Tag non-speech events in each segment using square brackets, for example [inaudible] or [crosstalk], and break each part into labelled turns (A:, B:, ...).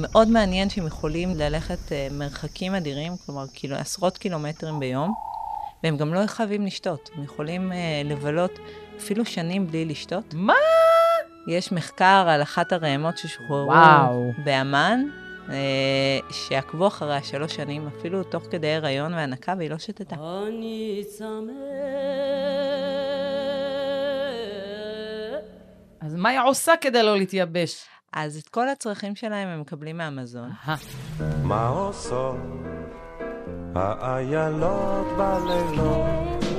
A: מאוד מעניין שהם יכולים ללכת uh, מרחקים אדירים, כלומר, כאילו עשרות קילומטרים ביום, והם גם לא חייבים לשתות. הם יכולים uh, לבלות אפילו שנים בלי לשתות.
B: מה?
A: יש מחקר על אחת הרעמות ששוחררו באמ"ן, uh, שעקבו אחריה שלוש שנים, אפילו תוך כדי הריון והנקה, והיא לא שתתה. אני צמא
B: אז מה היא עושה כדי לא להתייבש?
A: אז את כל הצרכים שלהם הם מקבלים מהמזון.
C: מה עושות האיילות בלילות?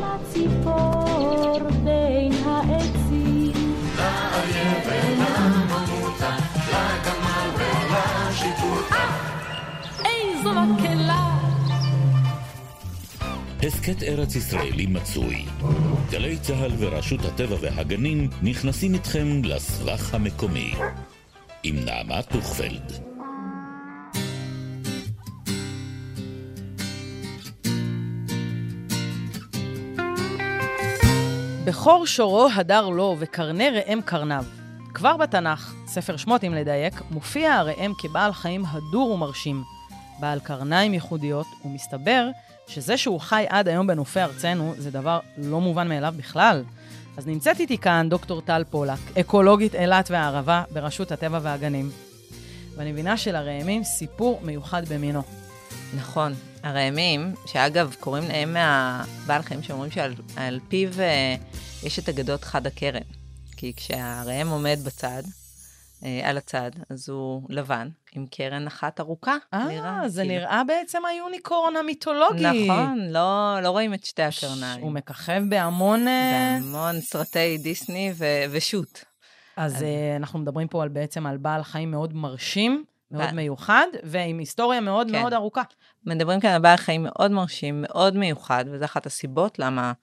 C: לציפור בין העצים.
D: איזו מקהלה הסכת ארץ ישראלי מצוי. גלי צה"ל ורשות הטבע והגנים נכנסים איתכם לסבך המקומי. עם נעמה טוכפלד.
B: בכור שורו הדר לו וקרני ראם קרניו. כבר בתנ"ך, ספר שמות אם לדייק, מופיע הראם כבעל חיים הדור ומרשים, בעל קרניים ייחודיות, ומסתבר שזה שהוא חי עד היום בנופי ארצנו, זה דבר לא מובן מאליו בכלל. אז נמצאת איתי כאן דוקטור טל פולק, אקולוגית אילת והערבה ברשות הטבע והגנים. ואני מבינה שלראמים סיפור מיוחד במינו.
A: נכון, הראמים, שאגב קוראים להם מהבעל חיים שאומרים שעל פיו אה, יש את אגדות חד הקרן. כי כשהראם עומד בצד, על הצד, אז הוא לבן, עם קרן אחת ארוכה.
B: אה, זה כאילו. נראה בעצם היוניקורן המיתולוגי.
A: נכון, לא, לא רואים את שתי הקרניים.
B: הוא מככב בהמון...
A: אה, בהמון סרטי דיסני ו- ושות.
B: אז, אז אה, אנחנו מדברים פה על, בעצם על בעל חיים מאוד מרשים, מאוד. מיוחד, ועם היסטוריה מאוד כן. מאוד ארוכה.
A: מדברים כאן על בעל חיים מאוד מרשים, מאוד מיוחד, וזו אחת הסיבות למה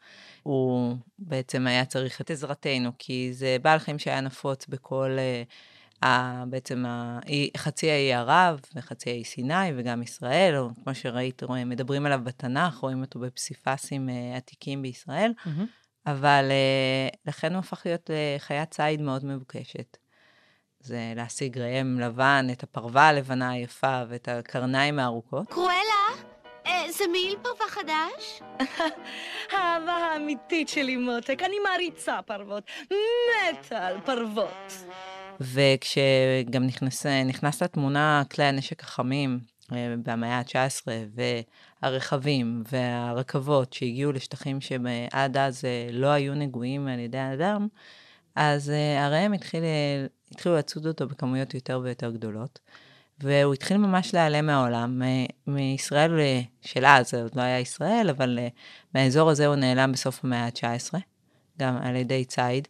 A: הוא בעצם היה צריך את עזרתנו, כי זה בעל חיים שהיה נפוץ בכל... Uh, בעצם חצי האי ערב וחצי האי סיני וגם ישראל, או כמו שראית, מדברים עליו בתנ"ך, רואים אותו בפסיפסים אה, עתיקים בישראל, mm-hmm. אבל אה, לכן הוא הפך להיות אה, חיית ציד מאוד מבוקשת. זה להשיג ראם לבן, את הפרווה הלבנה היפה ואת הקרניים הארוכות.
E: קרואלה, זה מעיל פרווה חדש? [laughs]
F: האהבה האמיתית שלי, מותק, אני מעריצה פרוות, מתה על פרוות.
A: וכשגם נכנס, נכנס לתמונה כלי הנשק החמים אה, במאה ה-19 והרכבים והרכבות שהגיעו לשטחים שעד אז אה, לא היו נגועים על ידי האדם, אז אה, הרי הם התחיל, התחילו לצוד אותו בכמויות יותר ויותר גדולות. והוא התחיל ממש להיעלם מהעולם, מישראל של אז, זה עוד לא היה ישראל, אבל מהאזור הזה הוא נעלם בסוף המאה ה-19, גם על ידי ציד.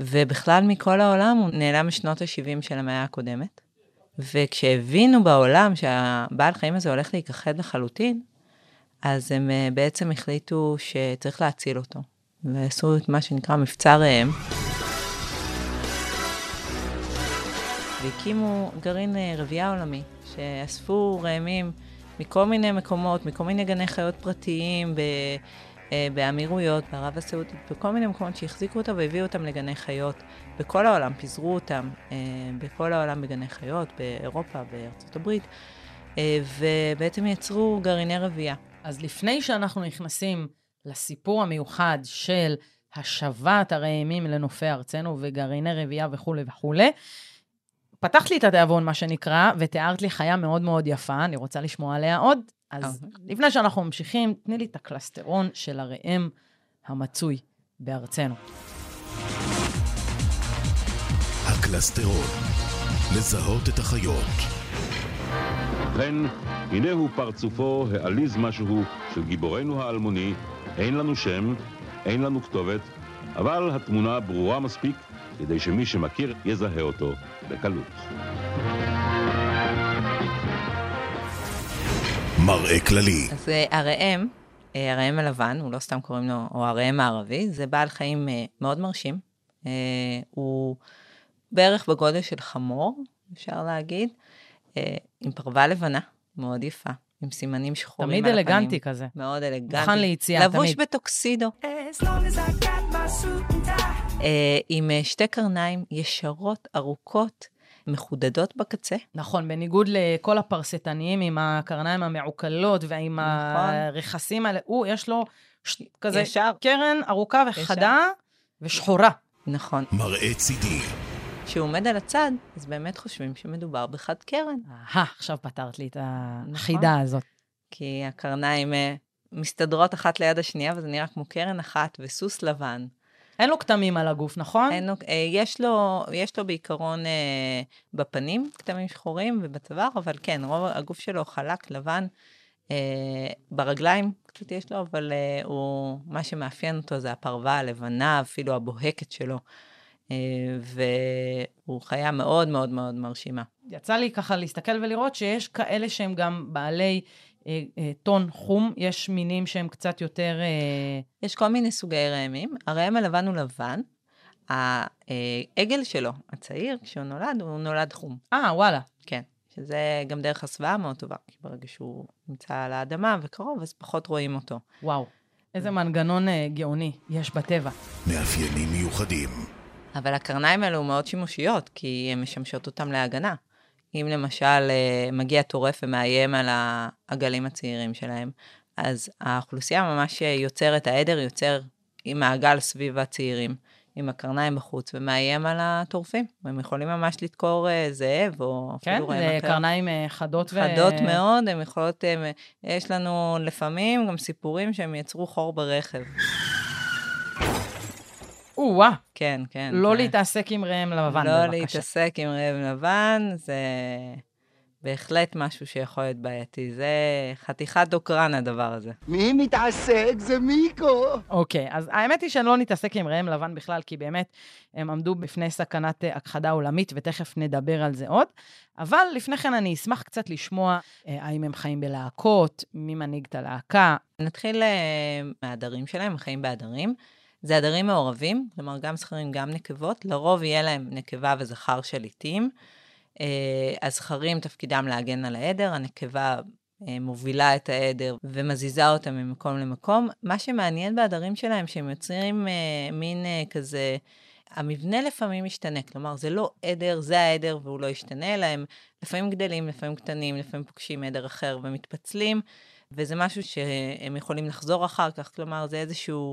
A: ובכלל מכל העולם הוא נעלם משנות ה-70 של המאה הקודמת. וכשהבינו בעולם שהבעל חיים הזה הולך להיכחד לחלוטין, אז הם אה, בעצם החליטו שצריך להציל אותו. ועשו את מה שנקרא מבצע ראם. והקימו גרעין אה, רבייה עולמי, שאספו ראמים מכל מיני מקומות, מכל מיני גני חיות פרטיים, אה, באמירויות, בערב הסעודית, בכל מיני מקומות שהחזיקו אותה והביאו אותם לגני חיות. בכל העולם, פיזרו אותם אה, בכל העולם בגני חיות, באירופה, בארצות הברית, אה, ובעצם יצרו גרעיני רבייה.
B: אז לפני שאנחנו נכנסים לסיפור המיוחד של השבת הרעימים לנופי ארצנו וגרעיני רבייה וכולי וכולי, פתחת לי את התיאבון, מה שנקרא, ותיארת לי חיה מאוד מאוד יפה, אני רוצה לשמוע עליה עוד. אז okay. לפני שאנחנו ממשיכים, תני לי את הקלסטרון של הראם המצוי בארצנו.
D: הקלסטרון, לזהות את החיות. ובכן, הנה הוא פרצופו העליז משהו של גיבורנו האלמוני, אין לנו שם, אין לנו כתובת, אבל התמונה ברורה מספיק כדי שמי שמכיר יזהה אותו בקלות.
A: מראה כללי. אז אה, הראם, אה, הראם הלבן, הוא לא סתם קוראים לו, או הראם הערבי, זה בעל חיים אה, מאוד מרשים. הוא בערך בגודל של חמור, אפשר להגיד, עם פרווה לבנה, מאוד יפה. עם סימנים שחורים
B: תמיד על הפנים. תמיד אלגנטי כזה.
A: מאוד אלגנטי.
B: מוכן ליציאה,
A: תמיד. לבוש בטוקסידו. עם שתי קרניים ישרות, ארוכות, מחודדות בקצה.
B: נכון, בניגוד לכל הפרסטניים עם הקרניים המעוקלות ועם
A: נכון.
B: הרכסים האלה, הוא, יש לו ש... כזה
A: ישר.
B: קרן ארוכה וחדה ושחורה.
A: נכון.
D: מראה צידי.
A: כשהוא עומד על הצד, אז באמת חושבים שמדובר בחד קרן.
B: אהה, עכשיו פתרת לי את
A: נכון.
B: החידה הזאת.
A: כי הקרניים אה, מסתדרות אחת ליד השנייה, וזה נראה כמו קרן אחת וסוס לבן.
B: אין לו כתמים על הגוף, נכון?
A: אין לו, אה, יש, לו, יש לו בעיקרון אה, בפנים כתמים שחורים ובצוואר, אבל כן, רוב הגוף שלו חלק, לבן. אה, ברגליים קצת יש לו, אבל אה, הוא, מה שמאפיין אותו זה הפרווה הלבנה, אפילו הבוהקת שלו. אה, והוא חיה מאוד מאוד מאוד מרשימה.
B: יצא לי ככה להסתכל ולראות שיש כאלה שהם גם בעלי טון חום, יש מינים שהם קצת יותר... אה,
A: יש כל מיני סוגי ראמים. הראם הלבן הוא לבן. העגל שלו, הצעיר, כשהוא נולד, הוא נולד חום.
B: אה, וואלה.
A: כן. שזה גם דרך הסוואה מאוד טובה, כי ברגע שהוא נמצא על האדמה וקרוב, אז פחות רואים אותו.
B: וואו. איזה מנגנון אה, גאוני יש בטבע.
D: מאפיינים מיוחדים.
A: אבל הקרניים האלו מאוד שימושיות, כי הן משמשות אותם להגנה. אם למשל אה, מגיע טורף ומאיים על העגלים הצעירים שלהם, אז האוכלוסייה ממש יוצרת, העדר יוצר עם מעגל סביב הצעירים, עם הקרניים בחוץ, ומאיים על הטורפים. והם יכולים ממש לדקור אה, זאב, או
B: כן,
A: אפילו ראם
B: זה
A: אחר.
B: קרניים אה, חדות ו...
A: חדות מאוד, הן יכולות, הם, יש לנו לפעמים גם סיפורים שהם יצרו חור ברכב.
B: או-אה,
A: כן, כן.
B: לא
A: זה-
B: להתעסק עם ראם לבן,
A: לא
B: בבקשה.
A: להתעסק עם רעב לבן, זה בהחלט משהו שיכול להיות בעייתי. זה חתיכת דוקרן, הדבר הזה.
G: מי מתעסק? זה מיקו.
B: אוקיי, אז האמת היא שאני לא נתעסק עם ראם לבן בכלל, כי באמת הם עמדו בפני סכנת אה, הכחדה עולמית, ותכף נדבר על זה עוד. אבל לפני כן אני אשמח קצת לשמוע אה, האם הם חיים בלהקות, מי מנהיג את הלהקה.
A: נתחיל אה, מהעדרים שלהם, החיים בעדרים. זה עדרים מעורבים, כלומר גם זכרים, גם נקבות. לרוב יהיה להם נקבה וזכר שליטים. אה, הזכרים תפקידם להגן על העדר, הנקבה אה, מובילה את העדר ומזיזה אותם ממקום למקום. מה שמעניין בעדרים שלהם, שהם יוצרים אה, מין כזה, המבנה לפעמים משתנה, כלומר זה לא עדר, זה העדר והוא לא ישתנה, אלא הם לפעמים גדלים, לפעמים קטנים, לפעמים פוגשים עדר אחר ומתפצלים, וזה משהו שהם יכולים לחזור אחר כך, כלומר זה איזושהי אה,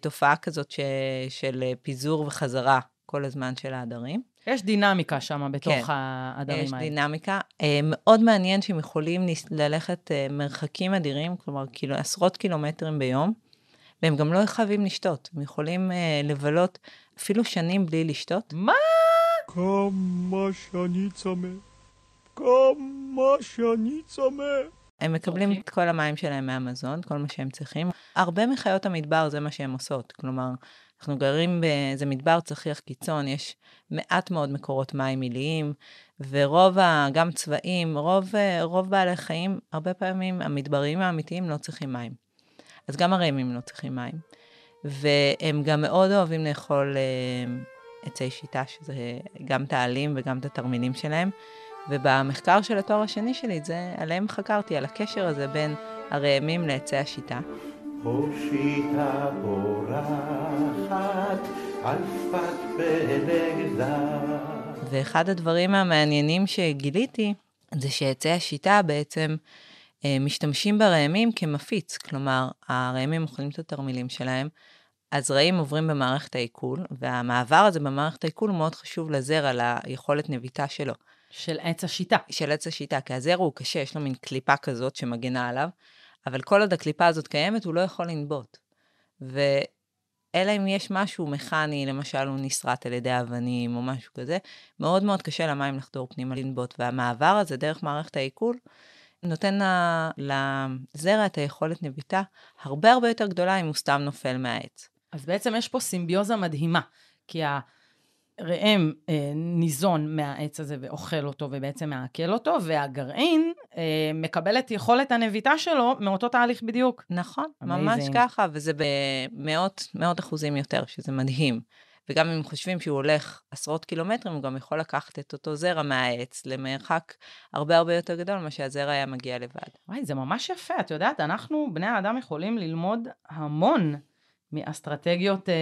A: תופעה כזאת ש, של אה, פיזור וחזרה כל הזמן של העדרים.
B: יש דינמיקה שם בתוך
A: כן,
B: העדרים
A: יש
B: האלה.
A: דינמיקה. אה, מאוד מעניין שהם יכולים ללכת אה, מרחקים אדירים, כלומר קילו, עשרות קילומטרים ביום, והם גם לא חייבים לשתות. הם יכולים אה, לבלות אפילו שנים בלי לשתות.
B: מה?
G: כמה שאני צמא. כמה שאני צמא.
A: הם מקבלים
B: אוקיי.
A: את כל המים שלהם מהמזון, כל מה שהם צריכים. הרבה מחיות המדבר זה מה שהן עושות. כלומר, אנחנו גרים באיזה מדבר צחיח קיצון, יש מעט מאוד מקורות מים עיליים, ורוב, ה, גם צבעים, רוב, אה, רוב בעלי חיים, הרבה פעמים המדבריים האמיתיים לא צריכים מים. אז גם הרעמים לא צריכים מים. והם גם מאוד אוהבים לאכול אה, עצי שיטה, שזה גם את העלים וגם את התרמילים שלהם. ובמחקר של התואר השני שלי, את זה, עליהם חקרתי, על הקשר הזה בין הרעמים לעצי השיטה.
C: הושיטה בורחת על שפת בנגדה.
A: ואחד הדברים המעניינים שגיליתי, זה שעצי השיטה בעצם אה, משתמשים ברעמים כמפיץ. כלומר, הרעמים אוכלים את התרמילים שלהם, הזרעים עוברים במערכת העיכול, והמעבר הזה במערכת העיכול מאוד חשוב לזרע, ליכולת נביטה שלו.
B: של עץ השיטה.
A: של עץ השיטה, כי הזרע הוא קשה, יש לו מין קליפה כזאת שמגנה עליו, אבל כל עוד הקליפה הזאת קיימת, הוא לא יכול לנבוט. ואלא אם יש משהו מכני, למשל הוא נסרט על ידי אבנים או משהו כזה, מאוד מאוד קשה למים לחדור פנימה לנבוט, והמעבר הזה דרך מערכת העיכול, נותן לזרע את היכולת נביטה הרבה הרבה יותר גדולה אם הוא סתם נופל מהעץ.
B: אז בעצם יש פה סימביוזה מדהימה, כי הראם אה, ניזון מהעץ הזה ואוכל אותו ובעצם מעכל אותו, והגרעין אה, מקבל את יכולת הנביטה שלו מאותו תהליך בדיוק.
A: נכון, ממש
B: Amazing.
A: ככה, וזה במאות מאות אחוזים יותר, שזה מדהים. וגם אם חושבים שהוא הולך עשרות קילומטרים, הוא גם יכול לקחת את אותו זרע מהעץ למרחק הרבה הרבה יותר גדול ממה שהזרע היה מגיע לבד.
B: וואי, זה ממש יפה. את יודעת, אנחנו, בני האדם, יכולים ללמוד המון מאסטרטגיות אה,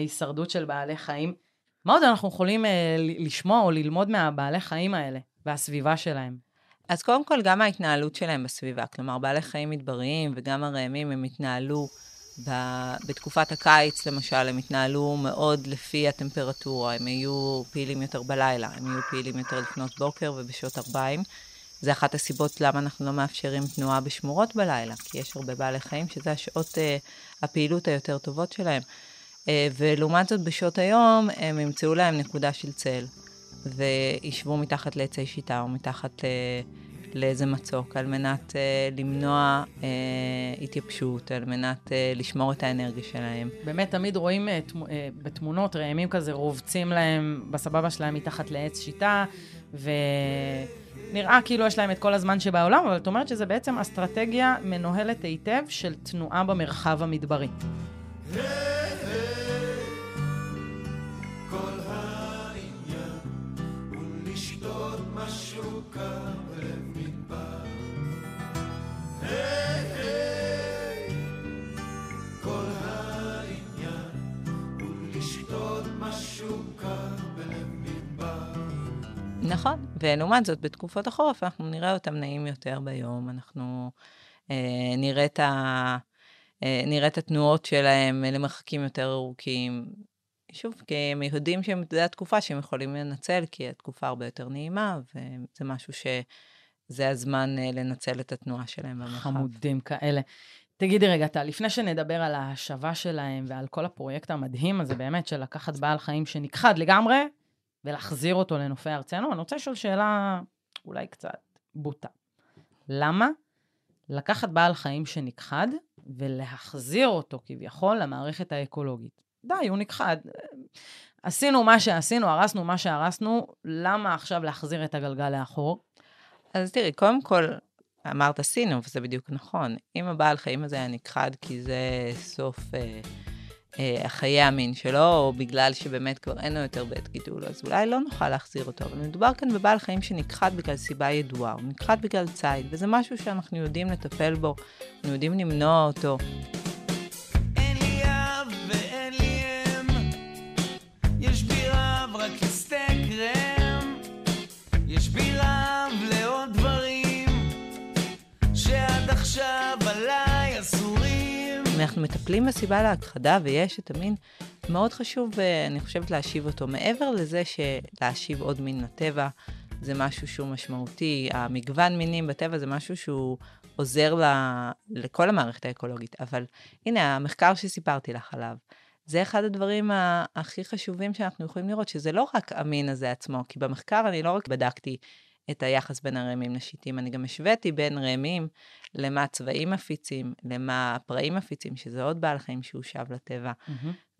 B: הישרדות של בעלי חיים. מה עוד אנחנו יכולים אה, לשמוע או ללמוד מהבעלי חיים האלה והסביבה שלהם?
A: אז קודם כל, גם ההתנהלות שלהם בסביבה. כלומר, בעלי חיים מדבריים וגם הראמים, הם התנהלו ב... בתקופת הקיץ, למשל, הם התנהלו מאוד לפי הטמפרטורה. הם היו פעילים יותר בלילה, הם היו פעילים יותר לפנות בוקר ובשעות ארבעים. זה אחת הסיבות למה אנחנו לא מאפשרים תנועה בשמורות בלילה, כי יש הרבה בעלי חיים שזה השעות אה, הפעילות היותר טובות שלהם. אה, ולעומת זאת, בשעות היום, הם ימצאו להם נקודה של צל, וישבו מתחת לעצי שיטה או מתחת אה, לאיזה מצוק, על מנת אה, למנוע התייבשות, על מנת לשמור את האנרגיה שלהם.
B: באמת, תמיד רואים תמו- בתמונות ראמים כזה רובצים להם בסבבה שלהם מתחת לעץ שיטה, ונראה כאילו יש להם את כל הזמן שבעולם, אבל את אומרת שזה בעצם אסטרטגיה מנוהלת היטב של תנועה במרחב המדברי.
A: נכון, ולעומת זאת, בתקופות החורף אנחנו נראה אותם נעים יותר ביום, אנחנו אה, נראה, את ה, אה, נראה את התנועות שלהם למרחקים יותר ארוכים. שוב, כי הם יודעים שזו התקופה שהם יכולים לנצל, כי התקופה הרבה יותר נעימה, וזה משהו שזה הזמן אה, לנצל את התנועה שלהם במרחב.
B: חמודים כאלה. תגידי רגע, טל, לפני שנדבר על ההשבה שלהם ועל כל הפרויקט המדהים הזה, באמת, של לקחת בעל חיים שנכחד לגמרי ולהחזיר אותו לנופי ארצנו, אני רוצה לשאול שאלה אולי קצת בוטה. למה לקחת בעל חיים שנכחד ולהחזיר אותו כביכול למערכת האקולוגית? די, הוא נכחד. עשינו מה שעשינו, הרסנו מה שהרסנו, למה עכשיו להחזיר את הגלגל לאחור?
A: אז תראי, קודם כל, אמרת עשינו, וזה בדיוק נכון. אם הבעל חיים הזה היה נכחד כי זה סוף אה, אה, חיי המין שלו, או בגלל שבאמת כבר אין לו יותר בית גידול, אז אולי לא נוכל להחזיר אותו. אבל מדובר כאן בבעל חיים שנכחד בגלל סיבה ידועה, הוא נכחד בגלל ציד, וזה משהו שאנחנו יודעים לטפל בו, אנחנו יודעים למנוע אותו.
H: יש בי רב לעוד דברים, שעד עכשיו עליי אסורים.
A: אנחנו מטפלים בסיבה להכחדה, ויש את המין, מאוד חשוב, אני חושבת, להשיב אותו. מעבר לזה שלהשיב עוד מין לטבע, זה משהו שהוא משמעותי. המגוון מינים בטבע זה משהו שהוא עוזר לכל המערכת האקולוגית. אבל הנה, המחקר שסיפרתי לך עליו, זה אחד הדברים הכי חשובים שאנחנו יכולים לראות, שזה לא רק המין הזה עצמו, כי במחקר אני לא רק בדקתי את היחס בין הרעמים לשיטים, אני גם השוויתי בין רעמים למה צבעים מפיצים, למה פראים מפיצים, שזה עוד בעל חיים שהוא שב לטבע.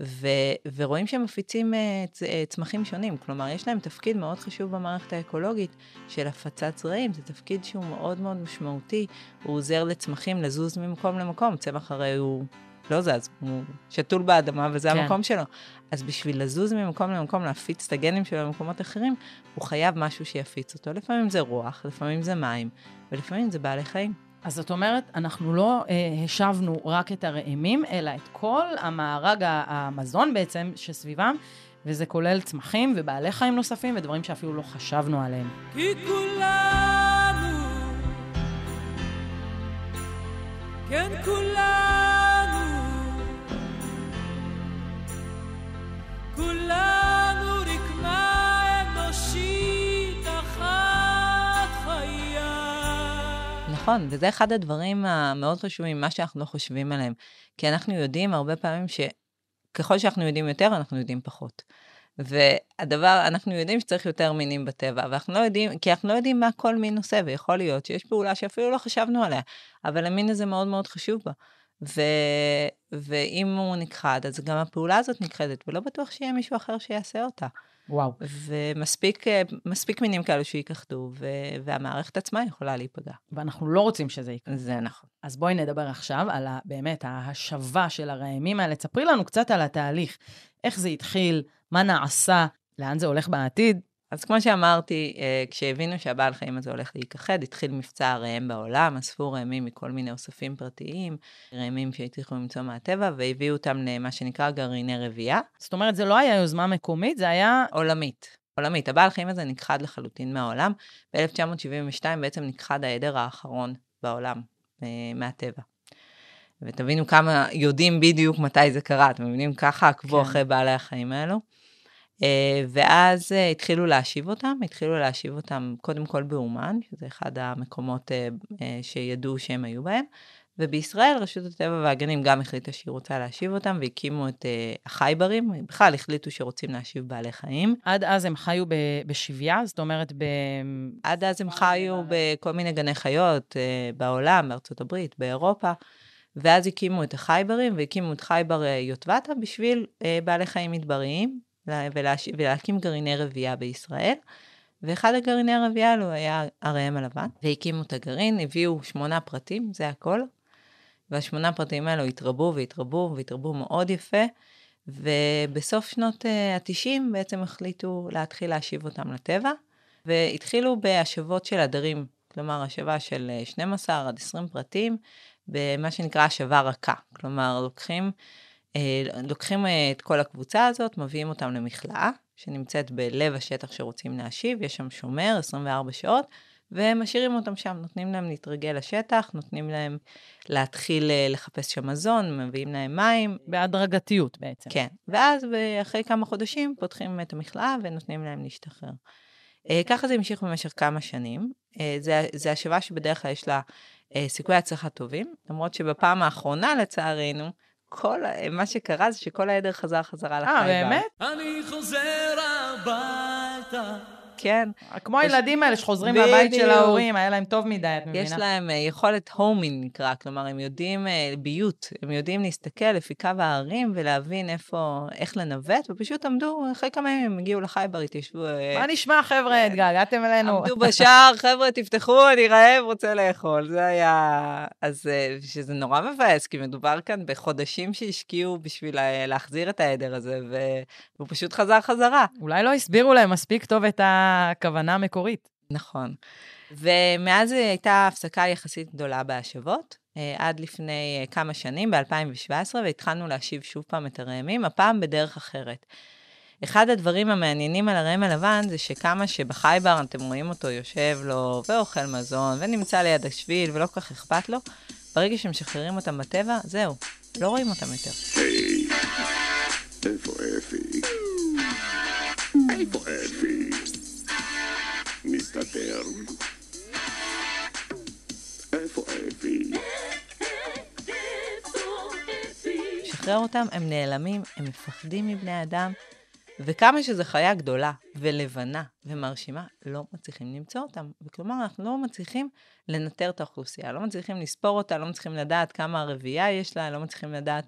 A: ו- ורואים שהם מפיצים uh, צ- uh, צמחים שונים, כלומר, יש להם תפקיד מאוד חשוב במערכת האקולוגית של הפצת זרעים, זה תפקיד שהוא מאוד מאוד משמעותי, הוא עוזר לצמחים לזוז ממקום למקום, צמח הרי הוא לא זז, הוא שתול באדמה וזה
B: כן.
A: המקום שלו. אז בשביל לזוז ממקום למקום, להפיץ את הגנים שלו במקומות אחרים, הוא חייב משהו שיפיץ אותו. לפעמים זה רוח, לפעמים זה מים, ולפעמים זה בעלי חיים.
B: אז זאת אומרת, אנחנו לא אה, השבנו רק את הרעמים, אלא את כל המארג המזון בעצם שסביבם, וזה כולל צמחים ובעלי חיים נוספים ודברים שאפילו לא חשבנו עליהם.
H: כי כולנו, כן כולנו,
A: נכון, וזה אחד הדברים המאוד חשובים, מה שאנחנו לא חושבים עליהם. כי אנחנו יודעים הרבה פעמים שככל שאנחנו יודעים יותר, אנחנו יודעים פחות. והדבר, אנחנו יודעים שצריך יותר מינים בטבע, ואנחנו לא יודעים, כי אנחנו לא יודעים מה כל מין עושה, ויכול להיות שיש פעולה שאפילו לא חשבנו עליה, אבל המין הזה מאוד מאוד חשוב בה. ו... ואם הוא נכחד, אז גם הפעולה הזאת נכחדת, ולא בטוח שיהיה מישהו אחר שיעשה אותה.
B: וואו.
A: ומספיק אה, מינים כאלו שייכחדו. והמערכת עצמה יכולה להיפגע.
B: ואנחנו לא רוצים שזה יקרה.
A: זה נכון.
B: אז בואי נדבר עכשיו על ה, באמת ההשבה של הרעמים האלה. תספרי לנו קצת על התהליך, איך זה התחיל, מה נעשה, לאן זה הולך בעתיד.
A: אז כמו שאמרתי, אה, כשהבינו שהבעל חיים הזה הולך להיכחד, התחיל מבצע הראם בעולם, אספו ראמים מכל מיני אוספים פרטיים, ראמים שהצליחו למצוא מהטבע, והביאו אותם למה שנקרא גרעיני רבייה.
B: זאת אומרת, זה לא היה יוזמה מקומית, זה היה...
A: עולמית. עולמית. הבעל חיים הזה נכחד לחלוטין מהעולם. ב-1972 בעצם נכחד העדר האחרון בעולם אה, מהטבע. ותבינו כמה יודעים בדיוק מתי זה קרה, אתם מבינים? ככה עקבו
B: כן.
A: אחרי בעלי החיים האלו. אה, ואז אה, התחילו להשיב אותם, התחילו להשיב אותם קודם כל באומן, שזה אחד המקומות אה, שידעו שהם היו בהם, ובישראל רשות הטבע והגנים גם החליטה שהיא רוצה להשיב אותם, והקימו את החייברים, בכלל החליטו שרוצים להשיב בעלי חיים.
B: עד אז הם חיו ב- בשביה, זאת אומרת, ב...
A: עד אז הם חיו בכל מיני גני חיות בעולם, בארצות הברית, באירופה, ואז הקימו את החייברים, והקימו את חייבר יוטבתה בשביל אה, בעלי חיים מדבריים, ולהש... ולהקים גרעיני רבייה בישראל. ואחד הגרעיני הרבייה האלו היה הראם הלבן, והקימו את הגרעין, הביאו שמונה פרטים, זה הכל. והשמונה פרטים האלו התרבו והתרבו והתרבו מאוד יפה, ובסוף שנות ה-90 בעצם החליטו להתחיל להשיב אותם לטבע, והתחילו בהשבות של עדרים, כלומר השבה של אה, 12 עד 20 פרטים, במה שנקרא השבה רכה. כלומר, לוקחים, אה, לוקחים אה, את כל הקבוצה הזאת, מביאים אותם למכלאה, שנמצאת בלב השטח שרוצים להשיב, יש שם שומר 24 שעות, ומשאירים אותם שם, נותנים להם להתרגל לשטח, נותנים להם להתחיל אה, לחפש שם מזון, מביאים להם מים.
B: בהדרגתיות בעצם.
A: כן, ואז אחרי כמה חודשים פותחים את המכלאה ונותנים להם להשתחרר. אה, ככה זה המשיך במשך כמה שנים. אה, זה השבה שבדרך כלל יש לה אה, סיכויי הצלחה טובים, למרות שבפעם האחרונה, לצערנו, כל, מה שקרה זה שכל העדר חזר חזרה לחי
B: אה, באמת?
H: אני חוזר הביתה.
A: כן,
B: כמו הילדים האלה שחוזרים מהבית של. ההורים, היה להם טוב מדי, את מבינה?
A: יש להם אה, יכולת הומינג נקרא, כלומר, הם יודעים, אה, ביות, הם יודעים להסתכל לפי קו ההרים ולהבין איפה, איך לנווט, ופשוט עמדו, אחרי כמה ימים הם הגיעו לחייבר, התיישבו, אה,
B: מה נשמע, חבר'ה? התגעגעתם אלינו.
A: עמדו בשער, חבר'ה, תפתחו, אני רעב, רוצה לאכול. זה היה... אז אה, שזה נורא מבאס, כי מדובר כאן בחודשים שהשקיעו בשביל לה- להחזיר את העדר הזה, והוא פשוט חזר חזרה.
B: אולי לא הסבירו להם מספיק טוב את הכוונה המקורית.
A: נכון. ומאז הייתה הפסקה יחסית גדולה בהשבות, אה, עד לפני אה, כמה שנים, ב-2017, והתחלנו להשיב שוב פעם את הראמים, הפעם בדרך אחרת. אחד הדברים המעניינים על הראם הלבן זה שכמה שבחייבר אתם רואים אותו יושב לו ואוכל מזון ונמצא ליד השביל ולא כל כך אכפת לו, ברגע שמשחררים אותם בטבע, זהו, לא רואים אותם יותר.
D: היי, איפה אפי? איפה אפי? מסתתר. איפה אפי?
A: משחרר אותם, הם נעלמים, הם מפחדים מבני אדם, וכמה שזו חיה גדולה ולבנה ומרשימה, לא מצליחים למצוא אותם. וכלומר, אנחנו לא מצליחים לנטר את האוכלוסייה, לא מצליחים לספור אותה, לא מצליחים לדעת כמה רבייה יש לה, לא מצליחים לדעת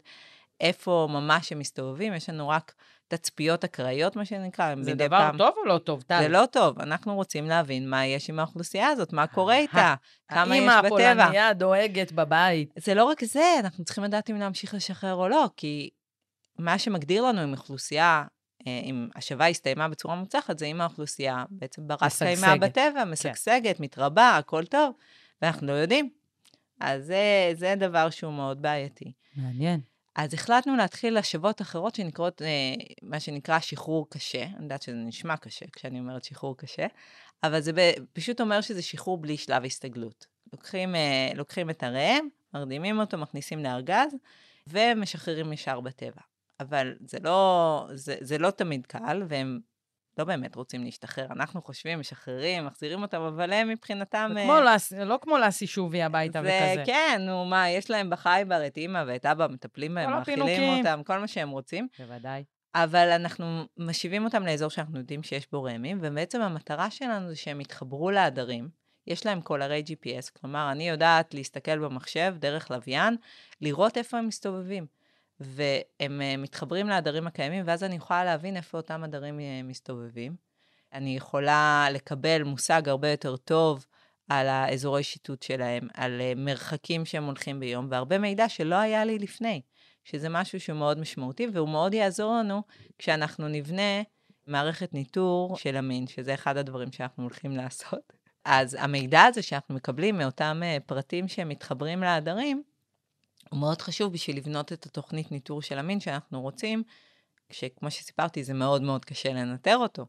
A: איפה ממש הם מסתובבים, יש לנו רק תצפיות אקראיות, מה שנקרא.
B: זה
A: מדי
B: דבר
A: פעם-
B: טוב או לא טוב, טל?
A: זה לא טוב, אנחנו רוצים להבין מה יש עם האוכלוסייה הזאת, מה קורה איתה, כמה יש
B: האמא
A: בטבע.
B: הפולניה דואגת בבית.
A: זה לא רק זה, אנחנו צריכים לדעת אם להמשיך לשחרר או לא, כי מה שמגדיר לנו אם אוכלוסייה, אה, אם השבה הסתיימה בצורה מוצלחת, זה אם האוכלוסייה בעצם ברת
B: משגשגת.
A: בטבע, משגשגת, מתרבה, הכל טוב, ואנחנו לא יודעים. אז זה, זה דבר שהוא מאוד בעייתי.
B: מעניין.
A: אז החלטנו להתחיל השבות אחרות שנקראות, אה, מה שנקרא שחרור קשה. אני יודעת שזה נשמע קשה כשאני אומרת שחרור קשה, אבל זה פשוט אומר שזה שחרור בלי שלב הסתגלות. לוקחים, אה, לוקחים את הראם, מרדימים אותו, מכניסים לארגז, ומשחררים ישר בטבע. אבל זה לא, זה, זה לא תמיד קל, והם לא באמת רוצים להשתחרר. אנחנו חושבים, משחררים, מחזירים אותם, אבל הם מבחינתם...
B: זה
A: אה,
B: כמו להס- לא כמו להשיא שובי הביתה
A: זה,
B: וכזה.
A: כן, נו, מה, יש להם בחייבר את אימא ואת אבא, מטפלים בהם, מאכילים. אותם, כל מה שהם רוצים.
B: בוודאי.
A: אבל אנחנו משיבים אותם לאזור שאנחנו יודעים שיש בו רעמים, ובעצם המטרה שלנו זה שהם יתחברו לעדרים. יש להם קולרי GPS, כלומר, אני יודעת להסתכל במחשב דרך לוויין, לראות איפה הם מסתובבים. והם אה, מתחברים לעדרים הקיימים, ואז אני יכולה להבין איפה אותם עדרים אה, מסתובבים. אני יכולה לקבל מושג הרבה יותר טוב על האזורי שיטוט שלהם, על אה, מרחקים שהם הולכים ביום, והרבה מידע שלא היה לי לפני, שזה משהו שהוא מאוד משמעותי, והוא מאוד יעזור לנו כשאנחנו נבנה מערכת ניטור של המין, שזה אחד הדברים שאנחנו הולכים לעשות. אז המידע הזה שאנחנו מקבלים מאותם פרטים שמתחברים לעדרים, הוא מאוד חשוב בשביל לבנות את התוכנית ניטור של המין שאנחנו רוצים, שכמו שסיפרתי, זה מאוד מאוד קשה לנטר אותו.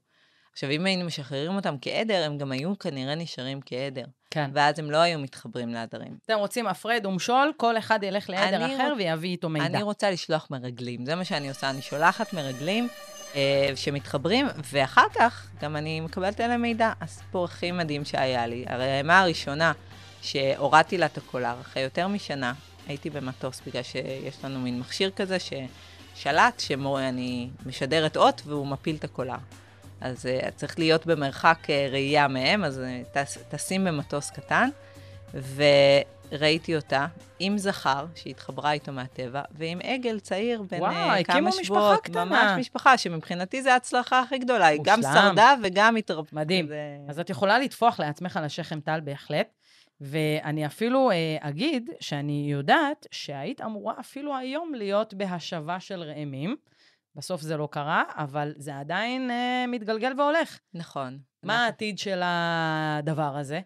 A: עכשיו, אם היינו משחררים אותם כעדר, הם גם היו כנראה נשארים כעדר.
B: כן.
A: ואז הם לא היו מתחברים לעדרים.
B: אתם רוצים הפרד ומשול, כל אחד ילך לעדר אחר
A: רוצ-
B: ויביא איתו מידע.
A: אני רוצה לשלוח מרגלים, זה מה שאני עושה, אני שולחת מרגלים אה, שמתחברים, ואחר כך גם אני מקבלת עליהם מידע. הסיפור הכי מדהים שהיה לי, הרעימה הראשונה שהורדתי לה את הקולר, אחרי יותר משנה, הייתי במטוס, בגלל שיש לנו מין מכשיר כזה ששלט, שאני משדרת אות והוא מפיל את הקולר. אז uh, צריך להיות במרחק uh, ראייה מהם, אז uh, טס, טסים במטוס קטן, וראיתי אותה עם זכר שהתחברה איתו מהטבע, ועם עגל צעיר בן
B: וואו,
A: uh,
B: הקימו
A: כמה
B: משפחה
A: שבועות.
B: קטנה.
A: ממש משפחה, שמבחינתי זו ההצלחה הכי גדולה. היא גם. שרדה וגם התרפאה.
B: מדהים.
A: זה...
B: אז את יכולה לטפוח לעצמך על השכם טל בהחלט. ואני אפילו אה, אגיד שאני יודעת שהיית אמורה אפילו היום להיות בהשבה של ראמים. בסוף זה לא קרה, אבל זה עדיין אה, מתגלגל והולך.
A: נכון.
B: מה העתיד של הדבר הזה?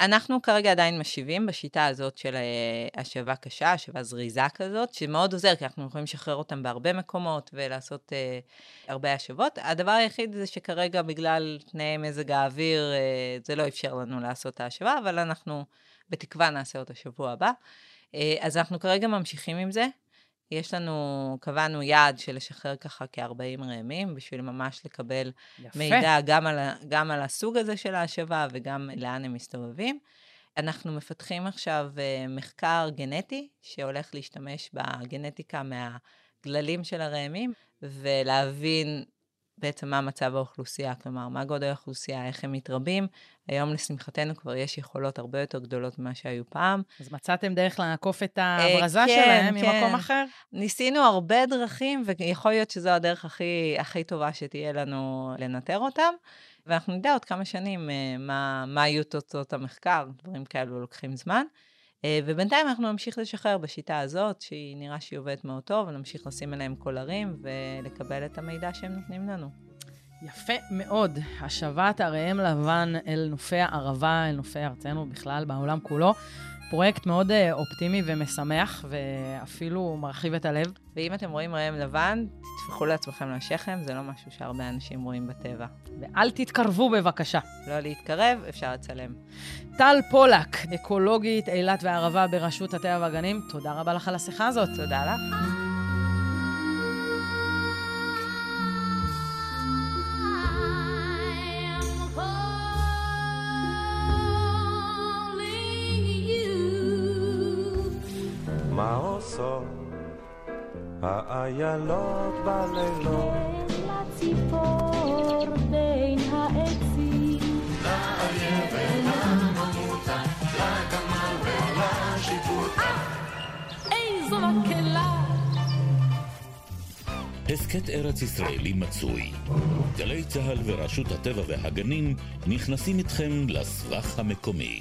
A: אנחנו כרגע עדיין משיבים בשיטה הזאת של אה, השבה קשה, השבה זריזה כזאת, שמאוד עוזר, כי אנחנו יכולים לשחרר אותם בהרבה מקומות ולעשות אה, הרבה השבות. הדבר היחיד זה שכרגע בגלל תנאי מזג האוויר, אה, זה לא אפשר לנו לעשות את ההשבה, אבל אנחנו בתקווה נעשה אותה שבוע הבא. אה, אז אנחנו כרגע ממשיכים עם זה. יש לנו, קבענו יעד של לשחרר ככה כ-40 ראמים, בשביל ממש לקבל
B: יפה.
A: מידע גם על, גם על הסוג הזה של ההשבה וגם לאן הם מסתובבים. אנחנו מפתחים עכשיו אה, מחקר גנטי שהולך להשתמש בגנטיקה מהגללים של הראמים, ולהבין בעצם מה מצב האוכלוסייה, כלומר, מה גודל האוכלוסייה, איך הם מתרבים. היום, לשמחתנו, כבר יש יכולות הרבה יותר גדולות ממה שהיו פעם.
B: אז מצאתם דרך לעקוף את ההברזה
A: כן,
B: שלהם
A: כן.
B: ממקום אחר?
A: ניסינו הרבה דרכים, ויכול להיות שזו הדרך הכי, הכי טובה שתהיה לנו לנטר אותם. ואנחנו נדע עוד כמה שנים אה, מה, מה יהיו תוצאות המחקר, דברים כאלו לוקחים זמן. אה, ובינתיים אנחנו נמשיך לשחרר בשיטה הזאת, שהיא נראה שהיא עובדת מאוד טוב, ונמשיך לשים עליהם קולרים ולקבל את המידע שהם נותנים לנו.
B: יפה מאוד. השבת הראם לבן אל נופי הערבה, אל נופי ארצנו בכלל, בעולם כולו. פרויקט מאוד אה, אופטימי ומשמח, ואפילו מרחיב את הלב.
A: ואם אתם רואים ראם לבן, תטפחו לעצמכם לשכם, זה לא משהו שהרבה אנשים רואים בטבע.
B: ואל תתקרבו בבקשה.
A: לא להתקרב, אפשר לצלם.
B: טל פולק, אקולוגית אילת והערבה ברשות הטבע והגנים, תודה רבה לך על השיחה הזאת.
A: תודה לך.
C: מה עושות האיילות בלילות?
I: לציפור בין העצים. איזו מקהלה.
J: הסכת ארץ ישראלי מצוי. גלי צה"ל ורשות הטבע והגנים נכנסים איתכם לסבך המקומי.